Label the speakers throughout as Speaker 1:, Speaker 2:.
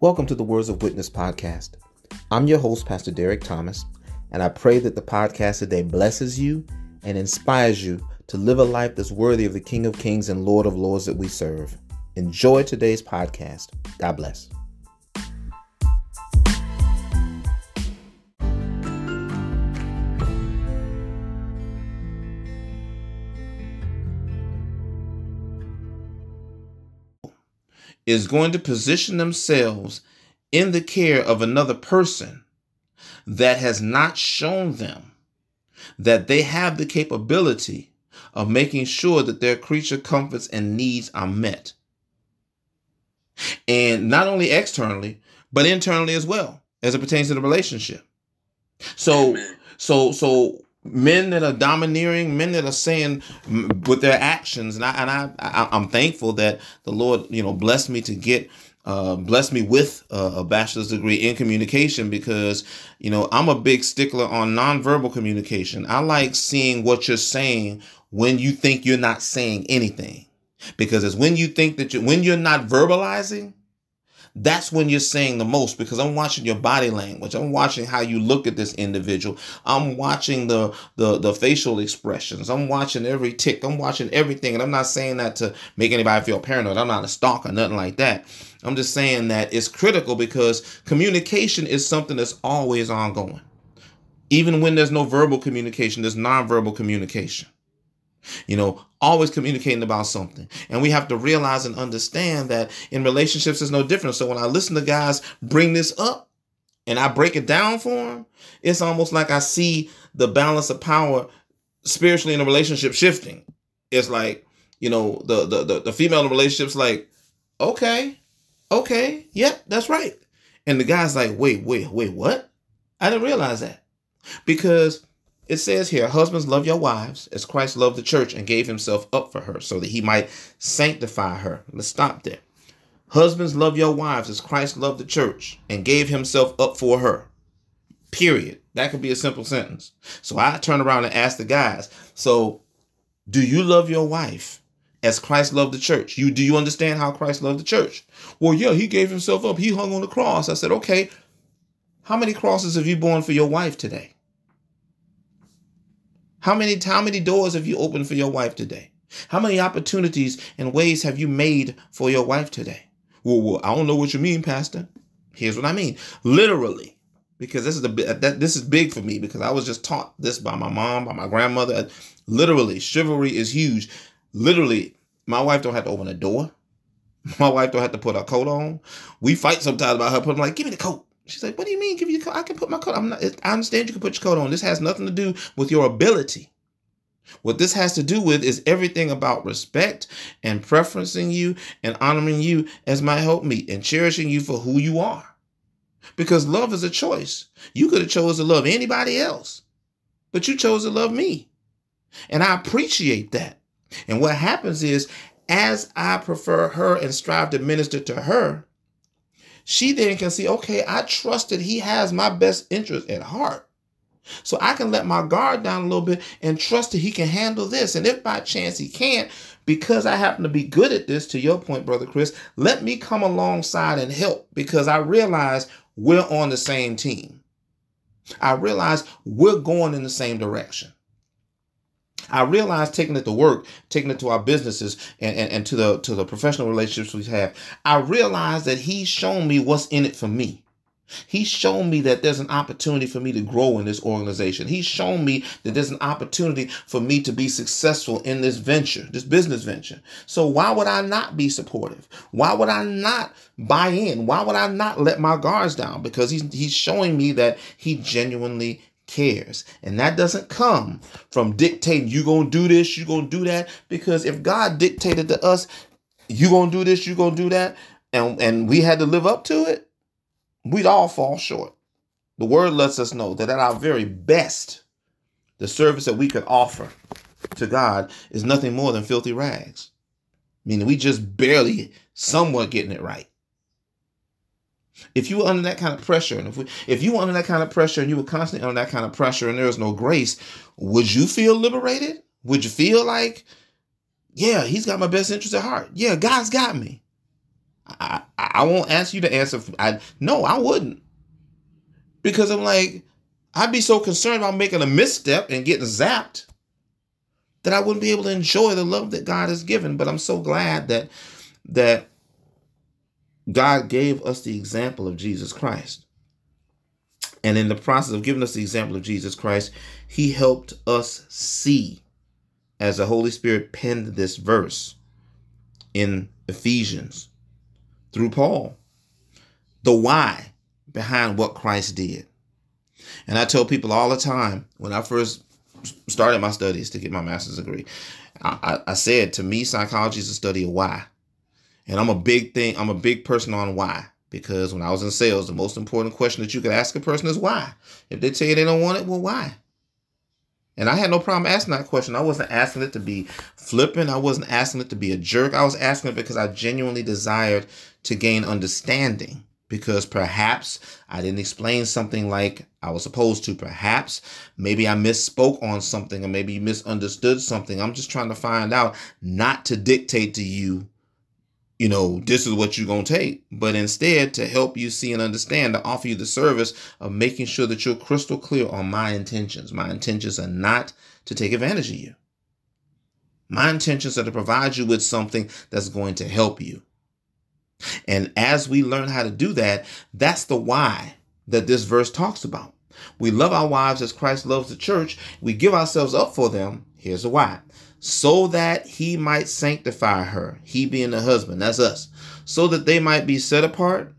Speaker 1: Welcome to the Words of Witness podcast. I'm your host, Pastor Derrick Thomas, and I pray that the podcast today blesses you and inspires you to live a life that's worthy of the King of Kings and Lord of Lords that we serve. Enjoy today's podcast. God bless. Is going to position themselves in the care of another person that has not shown them that they have the capability of making sure that their creature comforts and needs are met. And not only externally, but internally as well, as it pertains to the relationship. So, so, so men that are domineering, men that are saying with their actions, and I and I, I am thankful that the Lord, you know, blessed me to get. Uh, blessed me with a bachelor's degree in communication because you know I'm a big stickler on nonverbal communication. I like seeing what you're saying when you think you're not saying anything, because it's when you think that you when you're not verbalizing that's when you're saying the most because I'm watching your body language. I'm watching how you look at this individual. I'm watching the the the facial expressions. I'm watching every tick. I'm watching everything. And I'm not saying that to make anybody feel paranoid. I'm not a stalker, nothing like that. I'm just saying that it's critical because communication is something that's always ongoing. Even when there's no verbal communication, there's nonverbal communication. You know, always communicating about something. And we have to realize and understand that in relationships, there's no difference. So when I listen to guys bring this up and I break it down for them, it's almost like I see the balance of power spiritually in a relationship shifting. It's like, you know, the the the, the female in relationships like, okay, okay, yep, that's right. And the guy's like, wait, wait, wait, what? I didn't realize that. Because it says here, husbands love your wives as Christ loved the church and gave himself up for her so that he might sanctify her. Let's stop there. Husbands love your wives as Christ loved the church and gave himself up for her. Period. That could be a simple sentence. So I turn around and ask the guys, so do you love your wife as Christ loved the church? You do you understand how Christ loved the church? Well, yeah, he gave himself up. He hung on the cross. I said, okay, how many crosses have you borne for your wife today? How many how many doors have you opened for your wife today? How many opportunities and ways have you made for your wife today? Well, well, I don't know what you mean, Pastor. Here's what I mean. Literally, because this is the that this is big for me because I was just taught this by my mom, by my grandmother. Literally, chivalry is huge. Literally, my wife don't have to open a door. My wife don't have to put her coat on. We fight sometimes about her putting like, give me the coat. She's like, what do you mean? Give you? I can put my coat. I'm not. I understand you can put your coat on. This has nothing to do with your ability. What this has to do with is everything about respect and preferencing you and honoring you as my helpmeet and cherishing you for who you are. Because love is a choice. You could have chose to love anybody else, but you chose to love me. And I appreciate that. And what happens is, as I prefer her and strive to minister to her, she then can see, okay, I trust that he has my best interest at heart. So I can let my guard down a little bit and trust that he can handle this. And if by chance he can't, because I happen to be good at this, to your point, Brother Chris, let me come alongside and help because I realize we're on the same team. I realize we're going in the same direction. I realized taking it to work, taking it to our businesses and, and, and to the to the professional relationships we have, I realized that he's shown me what's in it for me. He's shown me that there's an opportunity for me to grow in this organization. He's shown me that there's an opportunity for me to be successful in this venture, this business venture. So why would I not be supportive? Why would I not buy in? Why would I not let my guards down? Because he's he's showing me that he genuinely cares. And that doesn't come from dictating you going to do this, you going to do that because if God dictated to us you going to do this, you going to do that and and we had to live up to it, we'd all fall short. The word lets us know that at our very best the service that we could offer to God is nothing more than filthy rags. Meaning we just barely somewhat getting it right. If you were under that kind of pressure, and if we, if you were under that kind of pressure, and you were constantly under that kind of pressure, and there was no grace, would you feel liberated? Would you feel like, yeah, he's got my best interest at heart? Yeah, God's got me. I, I won't ask you to answer. I no, I wouldn't, because I'm like, I'd be so concerned about making a misstep and getting zapped that I wouldn't be able to enjoy the love that God has given. But I'm so glad that that God gave us the example of Jesus Christ. And in the process of giving us the example of Jesus Christ, he helped us see as the Holy Spirit penned this verse in Ephesians through Paul, the why behind what Christ did. And I tell people all the time when I first started my studies to get my master's degree, I, I, said to me, psychology is a study of why. And I'm a big thing, I'm a big person on why. Because when I was in sales, the most important question that you could ask a person is why. If they tell you they don't want it, well, why? And I had no problem asking that question. I wasn't asking it to be flippant. I wasn't asking it to be a jerk. I was asking it because I genuinely desired to gain understanding. Because perhaps I didn't explain something like I was supposed to. Perhaps maybe I misspoke on something or maybe you misunderstood something. I'm just trying to find out, not to dictate to you you know, this is what you're going to take, but instead to help you see and understand, to offer you the service of making sure that you're crystal clear on my intentions. My intentions are not to take advantage of you. My intentions are to provide you with something that's going to help you. And as we learn how to do that, that's the why that this verse talks about. We love our wives as Christ loves the church. We give ourselves up for them. Here's the why so that he might sanctify her, he being the husband, that's us, so that they might be set apart,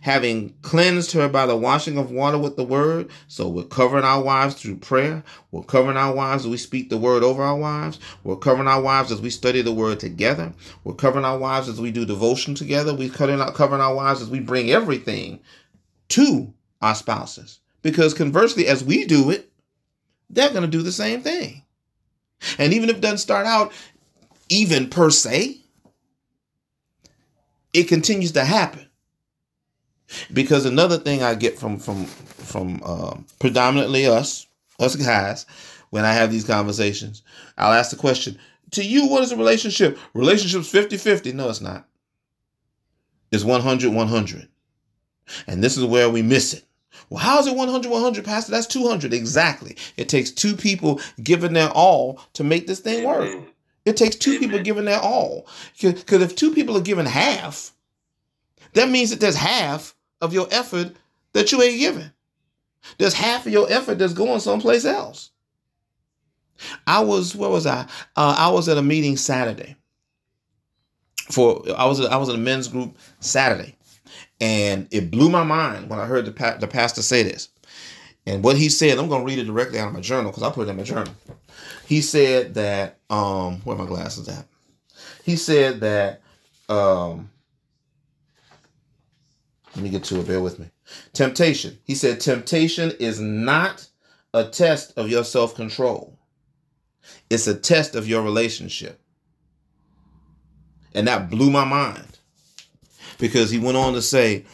Speaker 1: having cleansed her by the washing of water with the word. So we're covering our wives through prayer. We're covering our wives as we speak the word over our wives. We're covering our wives as we study the word together. We're covering our wives as we do devotion together. We're covering, covering our wives as we bring everything to our spouses. Because conversely, as we do it, they're going to do the same thing. And even if it doesn't start out even per se, it continues to happen. Because another thing I get from from from uh, predominantly us us guys when I have these conversations, I'll ask the question, to you, what is a relationship? Relationships 50-50. No, it's not. It's 100 100. And this is where we miss it. Well, how is it 100 100, Pastor? That's 200. Exactly. It takes two people giving their all to make this thing work. It takes two people giving their all. Because if two people are giving half, that means that there's half of your effort that you ain't giving. There's half of your effort that's going someplace else. I was, where was I? Uh, I was at a meeting Saturday. For I was I was in a men's group Saturday, and it blew my mind when I heard the, pa- the pastor say this. And what he said, I'm going to read it directly out of my journal because I put it in my journal. He said that, um, where my glasses at? He said that, um, let me get to it, bear with me. Temptation. He said, temptation is not a test of your self control, it's a test of your relationship. And that blew my mind because he went on to say,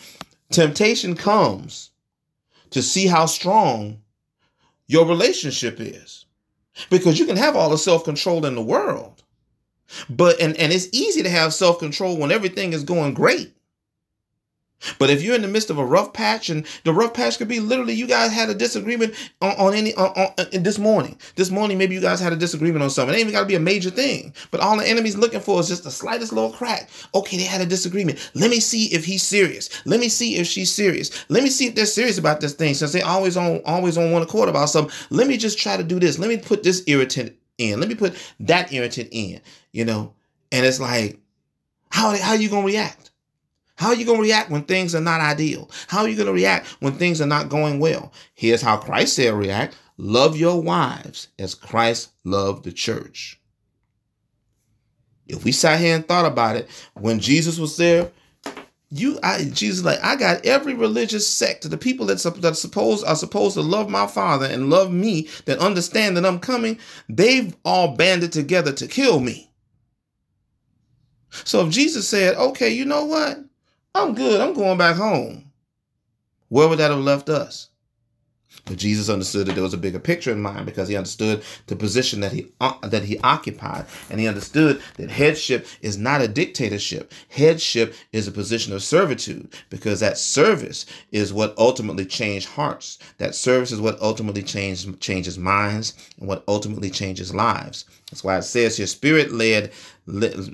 Speaker 1: Temptation comes to see how strong your relationship is. Because you can have all the self control in the world. But, and, and it's easy to have self control when everything is going great. But if you're in the midst of a rough patch, and the rough patch could be literally you guys had a disagreement on, on any on, on, uh, this morning. This morning, maybe you guys had a disagreement on something. It ain't even got to be a major thing. But all the enemy's looking for is just the slightest little crack. Okay, they had a disagreement. Let me see if he's serious. Let me see if she's serious. Let me see if they're serious about this thing. Since they always on always on one accord about something. Let me just try to do this. Let me put this irritant in. Let me put that irritant in. You know, and it's like, how how you gonna react? How are you going to react when things are not ideal? How are you going to react when things are not going well? Here's how Christ said react. Love your wives as Christ loved the church. If we sat here and thought about it, when Jesus was there, you, I, Jesus, like I got every religious sect, the people that that supposed are supposed to love my Father and love me, that understand that I'm coming, they've all banded together to kill me. So if Jesus said, "Okay, you know what? I'm good. I'm going back home. Where would that have left us? But Jesus understood that there was a bigger picture in mind because he understood the position that he uh, that he occupied, and he understood that headship is not a dictatorship. Headship is a position of servitude because that service is what ultimately changed hearts. That service is what ultimately changes changes minds and what ultimately changes lives. That's why it says here, spirit led,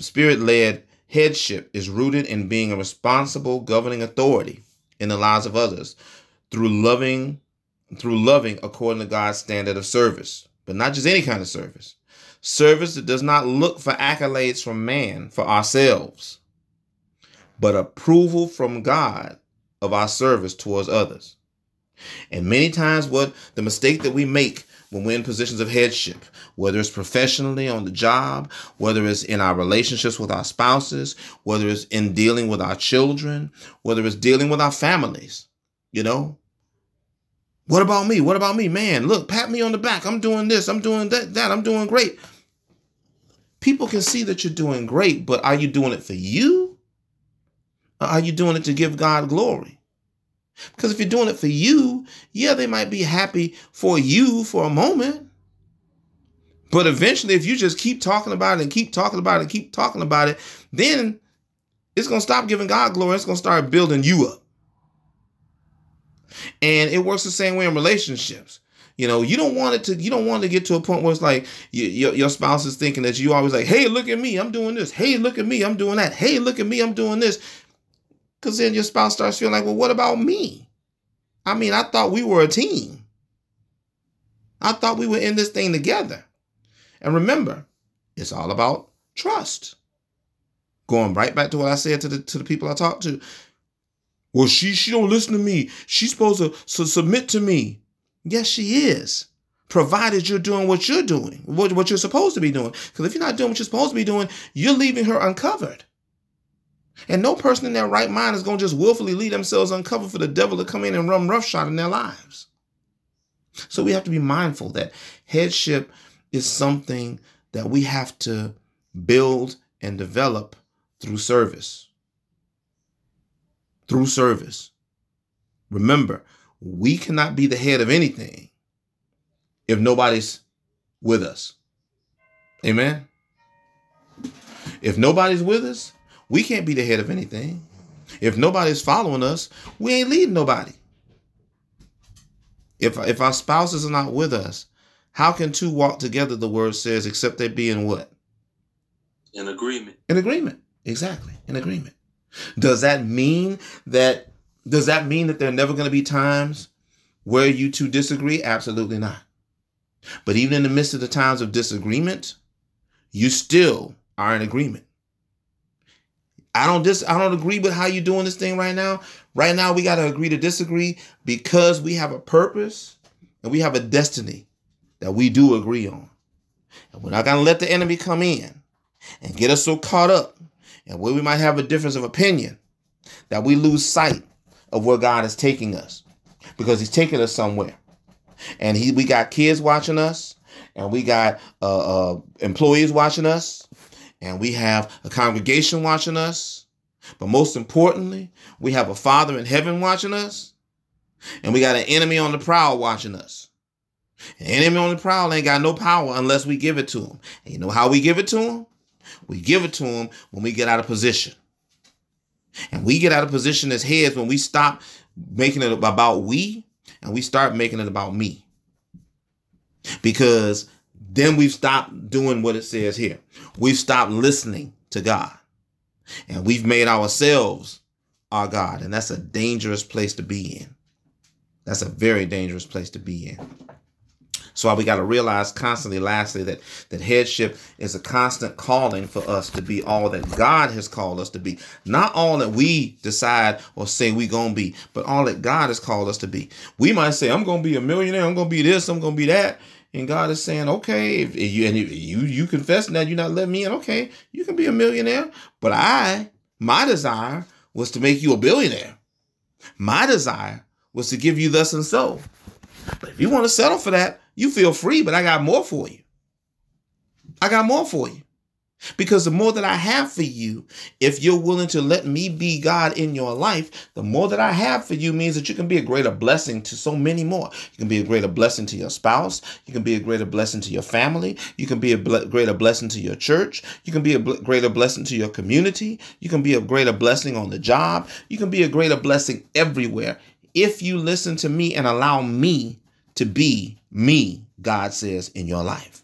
Speaker 1: spirit led headship is rooted in being a responsible governing authority in the lives of others through loving through loving according to God's standard of service, but not just any kind of service. Service that does not look for accolades from man for ourselves, but approval from God of our service towards others. And many times, what the mistake that we make when we're in positions of headship, whether it's professionally on the job, whether it's in our relationships with our spouses, whether it's in dealing with our children, whether it's dealing with our families, you know, what about me? What about me? Man, look, pat me on the back. I'm doing this. I'm doing that. That. I'm doing great. People can see that you're doing great, but are you doing it for you? Or are you doing it to give God glory? Because if you're doing it for you, yeah, they might be happy for you for a moment. But eventually, if you just keep talking about it and keep talking about it and keep talking about it, then it's going to stop giving God glory. It's going to start building you up. And it works the same way in relationships. You know, you don't want it to. You don't want to get to a point where it's like you, your your spouse is thinking that you always like, "Hey, look at me, I'm doing this. Hey, look at me, I'm doing that. Hey, look at me, I'm doing this." Because then your spouse starts feeling like, "Well, what about me? I mean, I thought we were a team. I thought we were in this thing together." And remember, it's all about trust. Going right back to what I said to the to the people I talked to. Well, she she don't listen to me. She's supposed to, to submit to me. Yes, she is. Provided you're doing what you're doing, what, what you're supposed to be doing. Because if you're not doing what you're supposed to be doing, you're leaving her uncovered. And no person in their right mind is going to just willfully leave themselves uncovered for the devil to come in and run roughshod in their lives. So we have to be mindful that headship is something that we have to build and develop through service through service. Remember, we cannot be the head of anything if nobody's with us. Amen. If nobody's with us, we can't be the head of anything. If nobody's following us, we ain't leading nobody. If if our spouses are not with us, how can two walk together, the word says, except they be in what?
Speaker 2: In agreement.
Speaker 1: In agreement. Exactly. In agreement. Does that mean that does that mean that there are never going to be times where you two disagree? Absolutely not. But even in the midst of the times of disagreement, you still are in agreement. I don't dis I don't agree with how you're doing this thing right now. Right now we got to agree to disagree because we have a purpose and we have a destiny that we do agree on. And we're not going to let the enemy come in and get us so caught up and where we might have a difference of opinion, that we lose sight of where God is taking us because He's taking us somewhere. And he, we got kids watching us, and we got uh, uh, employees watching us, and we have a congregation watching us. But most importantly, we have a Father in heaven watching us, and we got an enemy on the prowl watching us. An enemy on the prowl ain't got no power unless we give it to him. And you know how we give it to him? We give it to them when we get out of position. And we get out of position as heads when we stop making it about we and we start making it about me. Because then we've stopped doing what it says here. We've stopped listening to God. And we've made ourselves our God. And that's a dangerous place to be in. That's a very dangerous place to be in. So we got to realize constantly, lastly, that that headship is a constant calling for us to be all that God has called us to be. Not all that we decide or say we gonna be, but all that God has called us to be. We might say, I'm gonna be a millionaire, I'm gonna be this, I'm gonna be that. And God is saying, okay, if you and you you confess that you're not letting me in, okay, you can be a millionaire. But I, my desire was to make you a billionaire. My desire was to give you thus and so. But if you want to settle for that, you feel free, but I got more for you. I got more for you. Because the more that I have for you, if you're willing to let me be God in your life, the more that I have for you means that you can be a greater blessing to so many more. You can be a greater blessing to your spouse. You can be a greater blessing to your family. You can be a ble- greater blessing to your church. You can be a bl- greater blessing to your community. You can be a greater blessing on the job. You can be a greater blessing everywhere if you listen to me and allow me to be me, God says, in your life.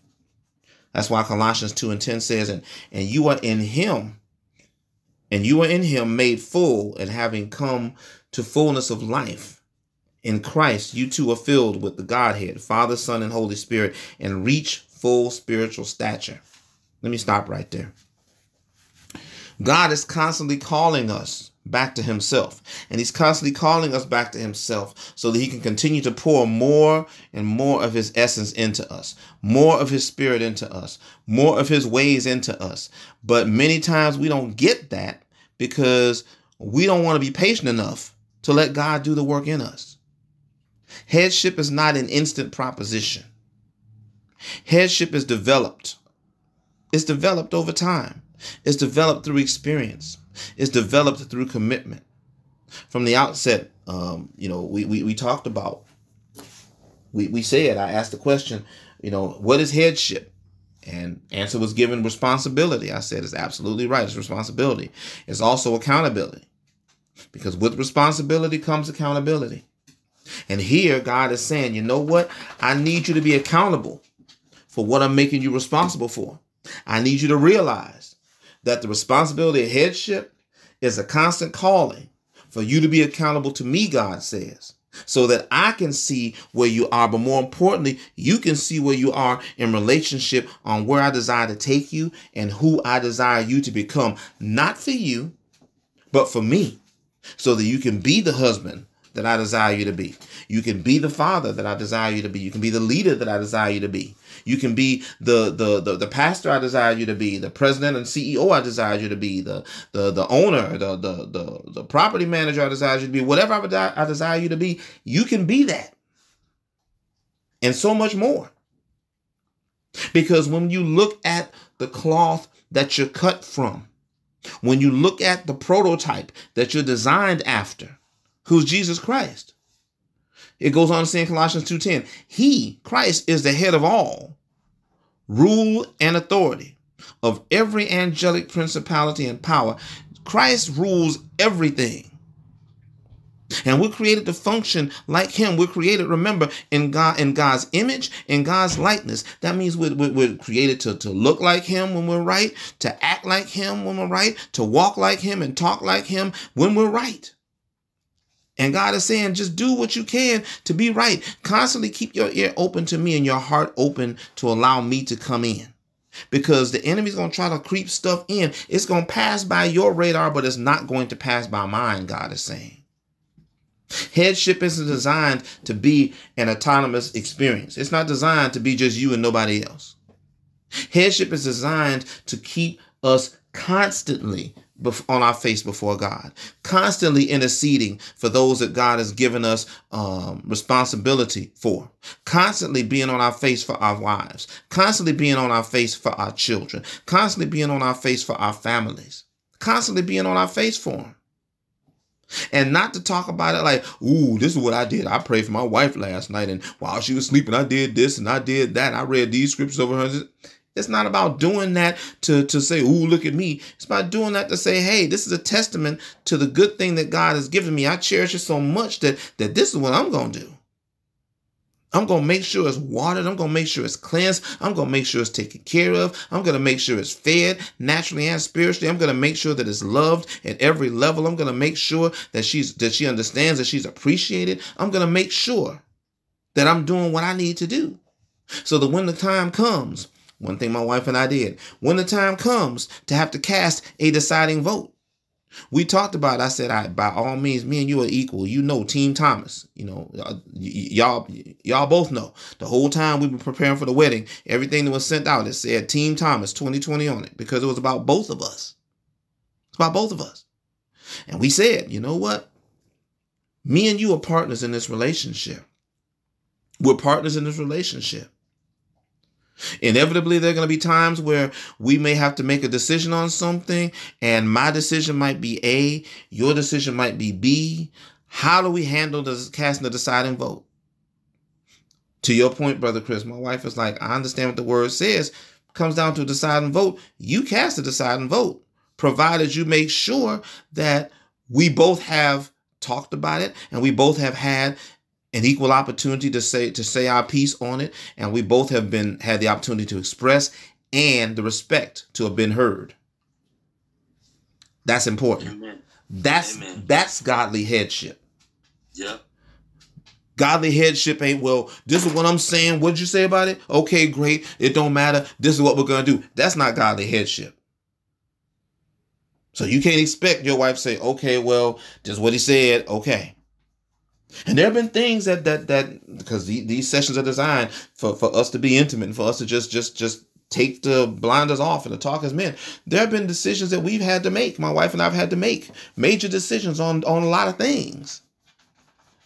Speaker 1: That's why Colossians 2 and 10 says, and, and you are in him, and you are in him made full, and having come to fullness of life. In Christ, you two are filled with the Godhead, Father, Son, and Holy Spirit, and reach full spiritual stature. Let me stop right there. God is constantly calling us back to himself. And he's constantly calling us back to himself so that he can continue to pour more and more of his essence into us, more of his spirit into us, more of his ways into us. But many times we don't get that because we don't want to be patient enough to let God do the work in us. Headship is not an instant proposition. Headship is developed. It's developed over time. It's developed through experience. It's developed through commitment. From the outset, um, you know, we, we, we talked about, we, we said, I asked the question, you know, what is headship? And answer was given responsibility. I said, it's absolutely right. It's responsibility. It's also accountability. Because with responsibility comes accountability. And here, God is saying, you know what? I need you to be accountable for what I'm making you responsible for. I need you to realize that the responsibility of headship is a constant calling for you to be accountable to me, God says, so that I can see where you are. But more importantly, you can see where you are in relationship on where I desire to take you and who I desire you to become, not for you, but for me, so that you can be the husband that I desire you to be. You can be the father that I desire you to be. You can be the leader that I desire you to be. You can be the the the, the pastor I desire you to be, the president and CEO I desire you to be, the the the owner, the the the, the property manager I desire you to be, whatever I, I desire you to be, you can be that. And so much more. Because when you look at the cloth that you're cut from, when you look at the prototype that you're designed after, who's Jesus Christ, it goes on to say in Colossians 2:10, He, Christ, is the head of all, rule and authority of every angelic principality and power. Christ rules everything. And we're created to function like him. We're created, remember, in God, in God's image, in God's likeness. That means we're, we're, created to, to look like him when we're right, to act like him when we're right, to walk like him and talk like him when we're right. And God is saying, just do what you can to be right. Constantly keep your ear open to me and your heart open to allow me to come in. Because the enemy's going to try to creep stuff in. It's going to pass by your radar, but it's not going to pass by mine, God is saying. Headship isn't designed to be an autonomous experience. It's not designed to be just you and nobody else. Headship is designed to keep us constantly on our face before God, constantly interceding for those that God has given us um, responsibility for, constantly being on our face for our wives, constantly being on our face for our children, constantly being on our face for our families, constantly being on our face for them. And not to talk about it like, ooh, this is what I did. I prayed for my wife last night, and while she was sleeping, I did this and I did that. I read these scriptures over her. It's not about doing that to, to say, ooh, look at me. It's about doing that to say, hey, this is a testament to the good thing that God has given me. I cherish it so much that, that this is what I'm going to do. I'm going to make sure it's watered. I'm going to make sure it's cleansed. I'm going to make sure it's taken care of. I'm going to make sure it's fed naturally and spiritually. I'm going to make sure that it's loved at every level. I'm going to make sure that she's that she understands that she's appreciated. I'm going to make sure that I'm doing what I need to do. So that when the time comes one thing my wife and I did. When the time comes to have to cast a deciding vote, we talked about. I said, "I by all means, me and you are equal. You know, Team Thomas. You know, uh, y'all, y'all both know. The whole time we were preparing for the wedding, everything that was sent out, it said Team Thomas 2020 on it because it was about both of us. It's about both of us. And we said, you know what? Me and you are partners in this relationship. We're partners in this relationship. Inevitably, there are going to be times where we may have to make a decision on something, and my decision might be A, your decision might be B. How do we handle the casting the deciding vote? To your point, brother Chris, my wife is like, I understand what the word says. Comes down to a deciding vote. You cast a deciding vote, provided you make sure that we both have talked about it and we both have had an equal opportunity to say to say our piece on it. And we both have been had the opportunity to express and the respect to have been heard. That's important. Amen. that's Amen. that's godly headship.
Speaker 2: Yep.
Speaker 1: Godly headship ain't well this is what i'm saying. What'd you say about it? Okay great. It don't matter. This is what we're gonna do. That's not godly headship. So you can't expect your wife to say okay well just what he said. Okay and there have been things that that that because the, these sessions are designed for for us to be intimate and for us to just just just take the blinders off and to talk as men. There have been decisions that we've had to make. My wife and I've had to make major decisions on on a lot of things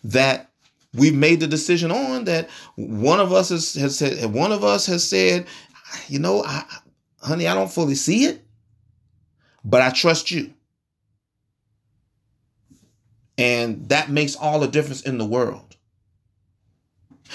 Speaker 1: that we've made the decision on that one of us has, has said one of us has said, you know, I, honey, I don't fully see it, but I trust you. And that makes all the difference in the world.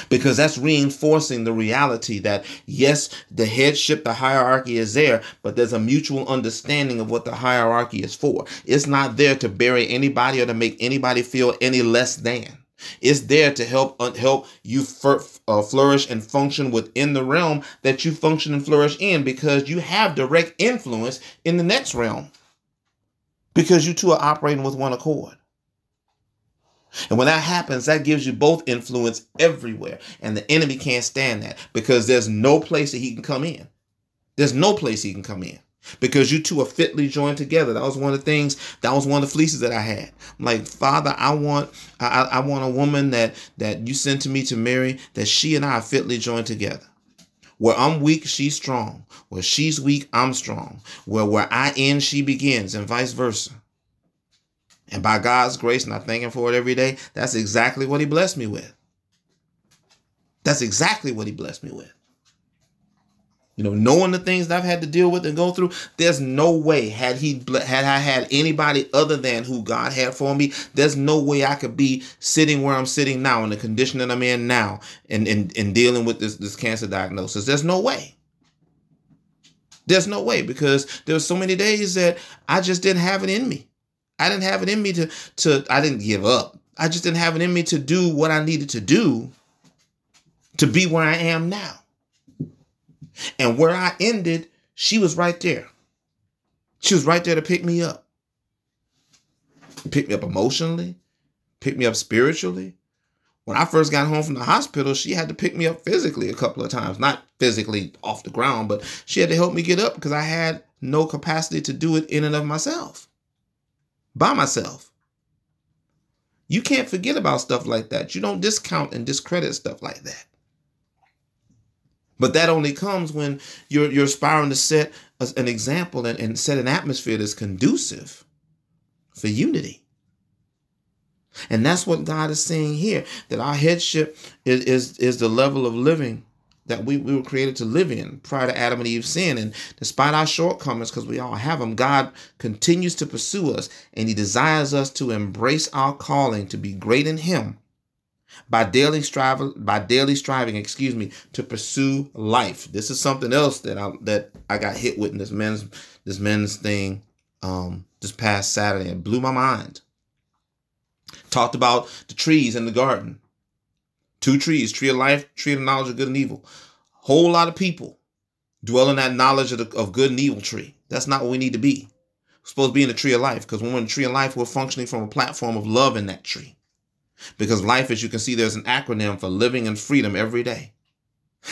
Speaker 1: Because that's reinforcing the reality that, yes, the headship, the hierarchy is there, but there's a mutual understanding of what the hierarchy is for. It's not there to bury anybody or to make anybody feel any less than. It's there to help uh, help you uh, flourish and function within the realm that you function and flourish in because you have direct influence in the next realm because you two are operating with one accord. And when that happens, that gives you both influence everywhere. And the enemy can't stand that because there's no place that he can come in. There's no place he can come in because you two are fitly joined together. That was one of the things. That was one of the fleeces that I had. I'm like, Father, I want, I, I want a woman that that you sent to me to marry. That she and I are fitly joined together. Where I'm weak, she's strong. Where she's weak, I'm strong. Where where I end, she begins, and vice versa. And by God's grace, and I thank Him for it every day, that's exactly what He blessed me with. That's exactly what He blessed me with. You know, knowing the things that I've had to deal with and go through, there's no way had he had I had anybody other than who God had for me, there's no way I could be sitting where I'm sitting now in the condition that I'm in now and and, and dealing with this this cancer diagnosis. There's no way. There's no way because there's so many days that I just didn't have it in me. I didn't have it in me to to I didn't give up. I just didn't have it in me to do what I needed to do to be where I am now. And where I ended, she was right there. She was right there to pick me up. Pick me up emotionally, pick me up spiritually. When I first got home from the hospital, she had to pick me up physically a couple of times. Not physically off the ground, but she had to help me get up because I had no capacity to do it in and of myself by myself. You can't forget about stuff like that. You don't discount and discredit stuff like that. But that only comes when you're you're aspiring to set an example and, and set an atmosphere that's conducive for unity. And that's what God is saying here that our headship is, is, is the level of living that we, we were created to live in prior to Adam and Eve's sin. And despite our shortcomings, because we all have them, God continues to pursue us and He desires us to embrace our calling to be great in Him by daily striving by daily striving excuse me to pursue life. This is something else that i that i got hit with in this men's this men's thing um this past saturday. It blew my mind. Talked about the trees in the garden Two trees, tree of life, tree of knowledge of good and evil. Whole lot of people dwell in that knowledge of, the, of good and evil tree. That's not what we need to be. We're supposed to be in the tree of life because when we're in the tree of life, we're functioning from a platform of love in that tree. Because life, as you can see, there's an acronym for living in freedom every day.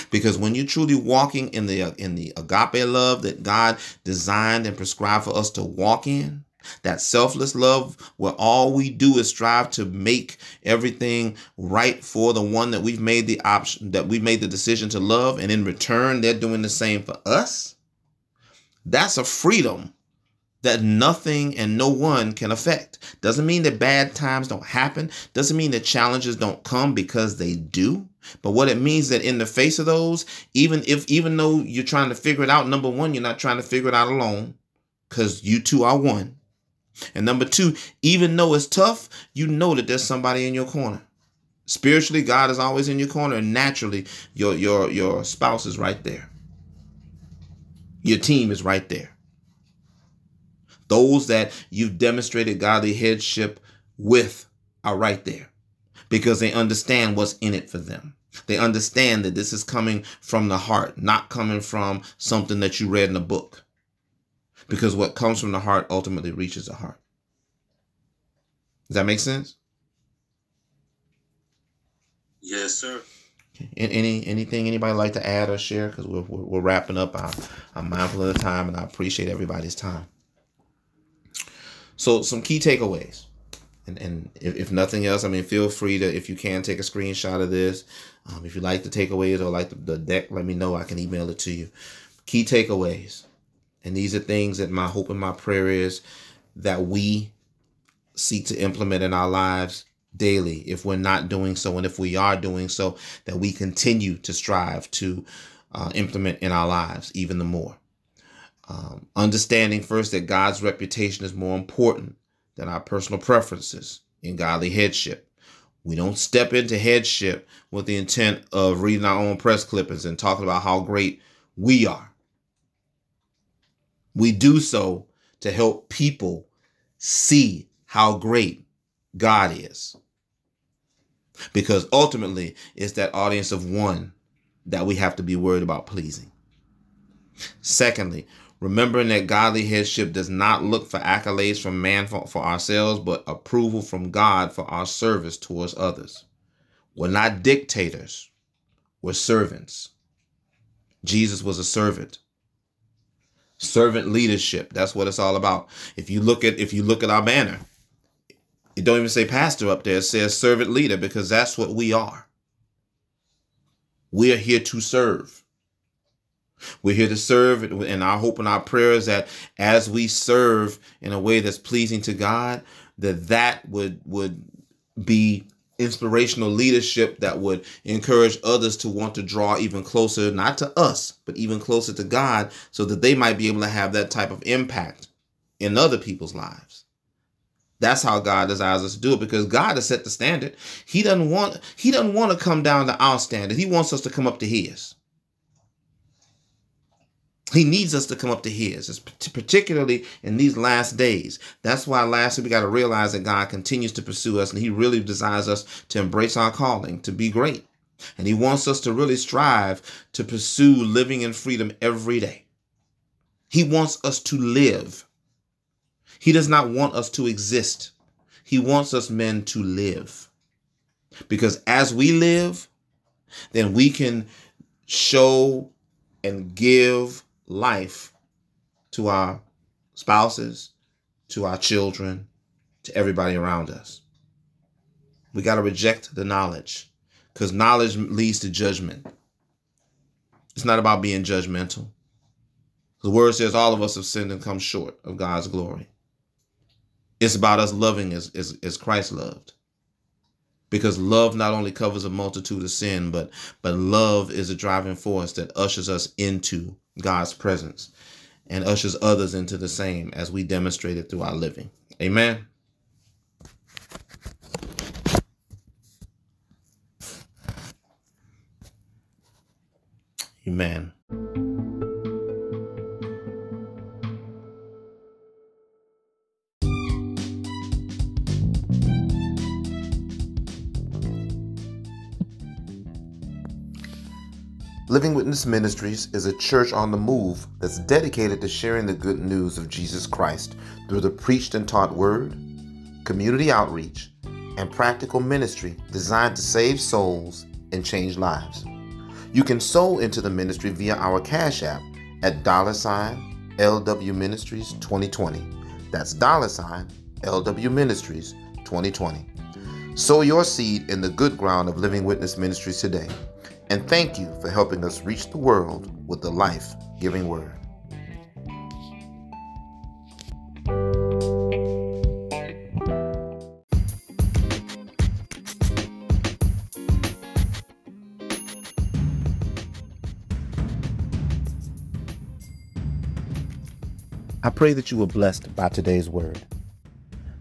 Speaker 1: Because when you're truly walking in the in the agape love that God designed and prescribed for us to walk in, that selfless love where all we do is strive to make everything right for the one that we've made the option that we've made the decision to love and in return they're doing the same for us. That's a freedom that nothing and no one can affect. Doesn't mean that bad times don't happen. Doesn't mean that challenges don't come because they do. But what it means that in the face of those, even if even though you're trying to figure it out, number one, you're not trying to figure it out alone, because you two are one. And number two, even though it's tough, you know that there's somebody in your corner. Spiritually, God is always in your corner, and naturally, your your your spouse is right there. Your team is right there. Those that you've demonstrated godly headship with are right there because they understand what's in it for them. They understand that this is coming from the heart, not coming from something that you read in a book. Because what comes from the heart ultimately reaches the heart. Does that make sense?
Speaker 2: Yes, sir.
Speaker 1: Any anything anybody like to add or share? Because we're, we're, we're wrapping up. I'm, I'm mindful of the time, and I appreciate everybody's time. So some key takeaways. And, and if, if nothing else, I mean, feel free to, if you can, take a screenshot of this. Um, if you like the takeaways or like the, the deck, let me know. I can email it to you. Key takeaways. And these are things that my hope and my prayer is that we seek to implement in our lives daily if we're not doing so and if we are doing so that we continue to strive to uh, implement in our lives even the more um, understanding first that God's reputation is more important than our personal preferences in godly headship. We don't step into headship with the intent of reading our own press clippings and talking about how great we are. We do so to help people see how great God is. Because ultimately, it's that audience of one that we have to be worried about pleasing. Secondly, remembering that godly headship does not look for accolades from man for, for ourselves, but approval from God for our service towards others. We're not dictators, we're servants. Jesus was a servant. Servant leadership, that's what it's all about. If you look at if you look at our banner, it don't even say pastor up there, it says servant leader because that's what we are. We are here to serve. We're here to serve, and our hope and our prayer is that as we serve in a way that's pleasing to God, that that would would be inspirational leadership that would encourage others to want to draw even closer, not to us, but even closer to God, so that they might be able to have that type of impact in other people's lives. That's how God desires us to do it because God has set the standard. He doesn't want He doesn't want to come down to our standard. He wants us to come up to His. He needs us to come up to His, particularly in these last days. That's why lastly we got to realize that God continues to pursue us and He really desires us to embrace our calling, to be great. And He wants us to really strive to pursue living in freedom every day. He wants us to live. He does not want us to exist. He wants us men to live. Because as we live, then we can show and give life to our spouses, to our children, to everybody around us. We got to reject the knowledge because knowledge leads to judgment. It's not about being judgmental. The word says all of us have sinned and come short of God's glory. It's about us loving as, as, as Christ loved. Because love not only covers a multitude of sin, but but love is a driving force that ushers us into God's presence and ushers others into the same as we demonstrate it through our living. Amen. Amen. Living Witness Ministries is a church on the move that's dedicated to sharing the good news of Jesus Christ through the preached and taught word, community outreach, and practical ministry designed to save souls and change lives. You can sow into the ministry via our Cash App at dollar sign LW Ministries 2020. That's dollar sign LW Ministries 2020. Sow your seed in the good ground of Living Witness Ministries today. And thank you for helping us reach the world with the life giving word. I pray that you were blessed by today's word.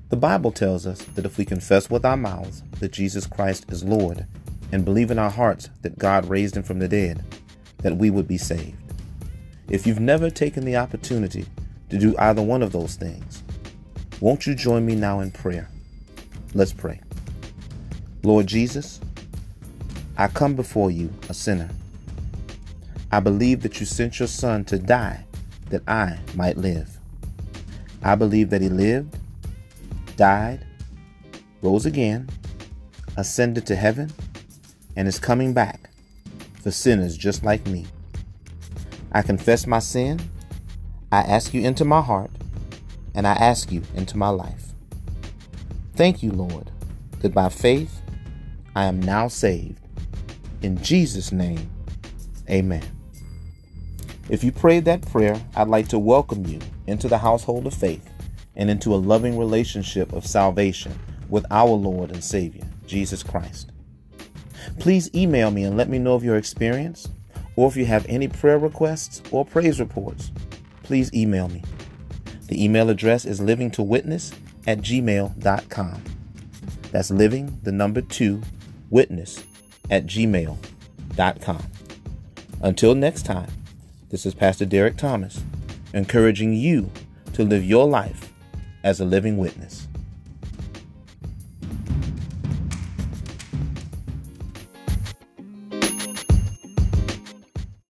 Speaker 1: The Bible tells us that if we confess with our mouths that Jesus Christ is Lord and believe in our hearts that God raised him from the dead, that we would be saved. If you've never taken the opportunity to do either one of those things, won't you join me now in prayer? Let's pray. Lord Jesus, I come before you, a sinner. I believe that you sent your Son to die that I might live. I believe that he lived, died, rose again, ascended to heaven, and is coming back for sinners just like me. I confess my sin, I ask you into my heart, and I ask you into my life. Thank you, Lord, that by faith I am now saved. In Jesus' name, amen. If you prayed that prayer, I'd like to welcome you into the household of faith and into a loving relationship of salvation with our Lord and Savior, Jesus Christ. Please email me and let me know of your experience, or if you have any prayer requests or praise reports, please email me. The email address is livingtowitness at gmail.com. That's living, the number two, witness at gmail.com. Until next time, this is Pastor Derrick Thomas, encouraging you to live your life as a living witness.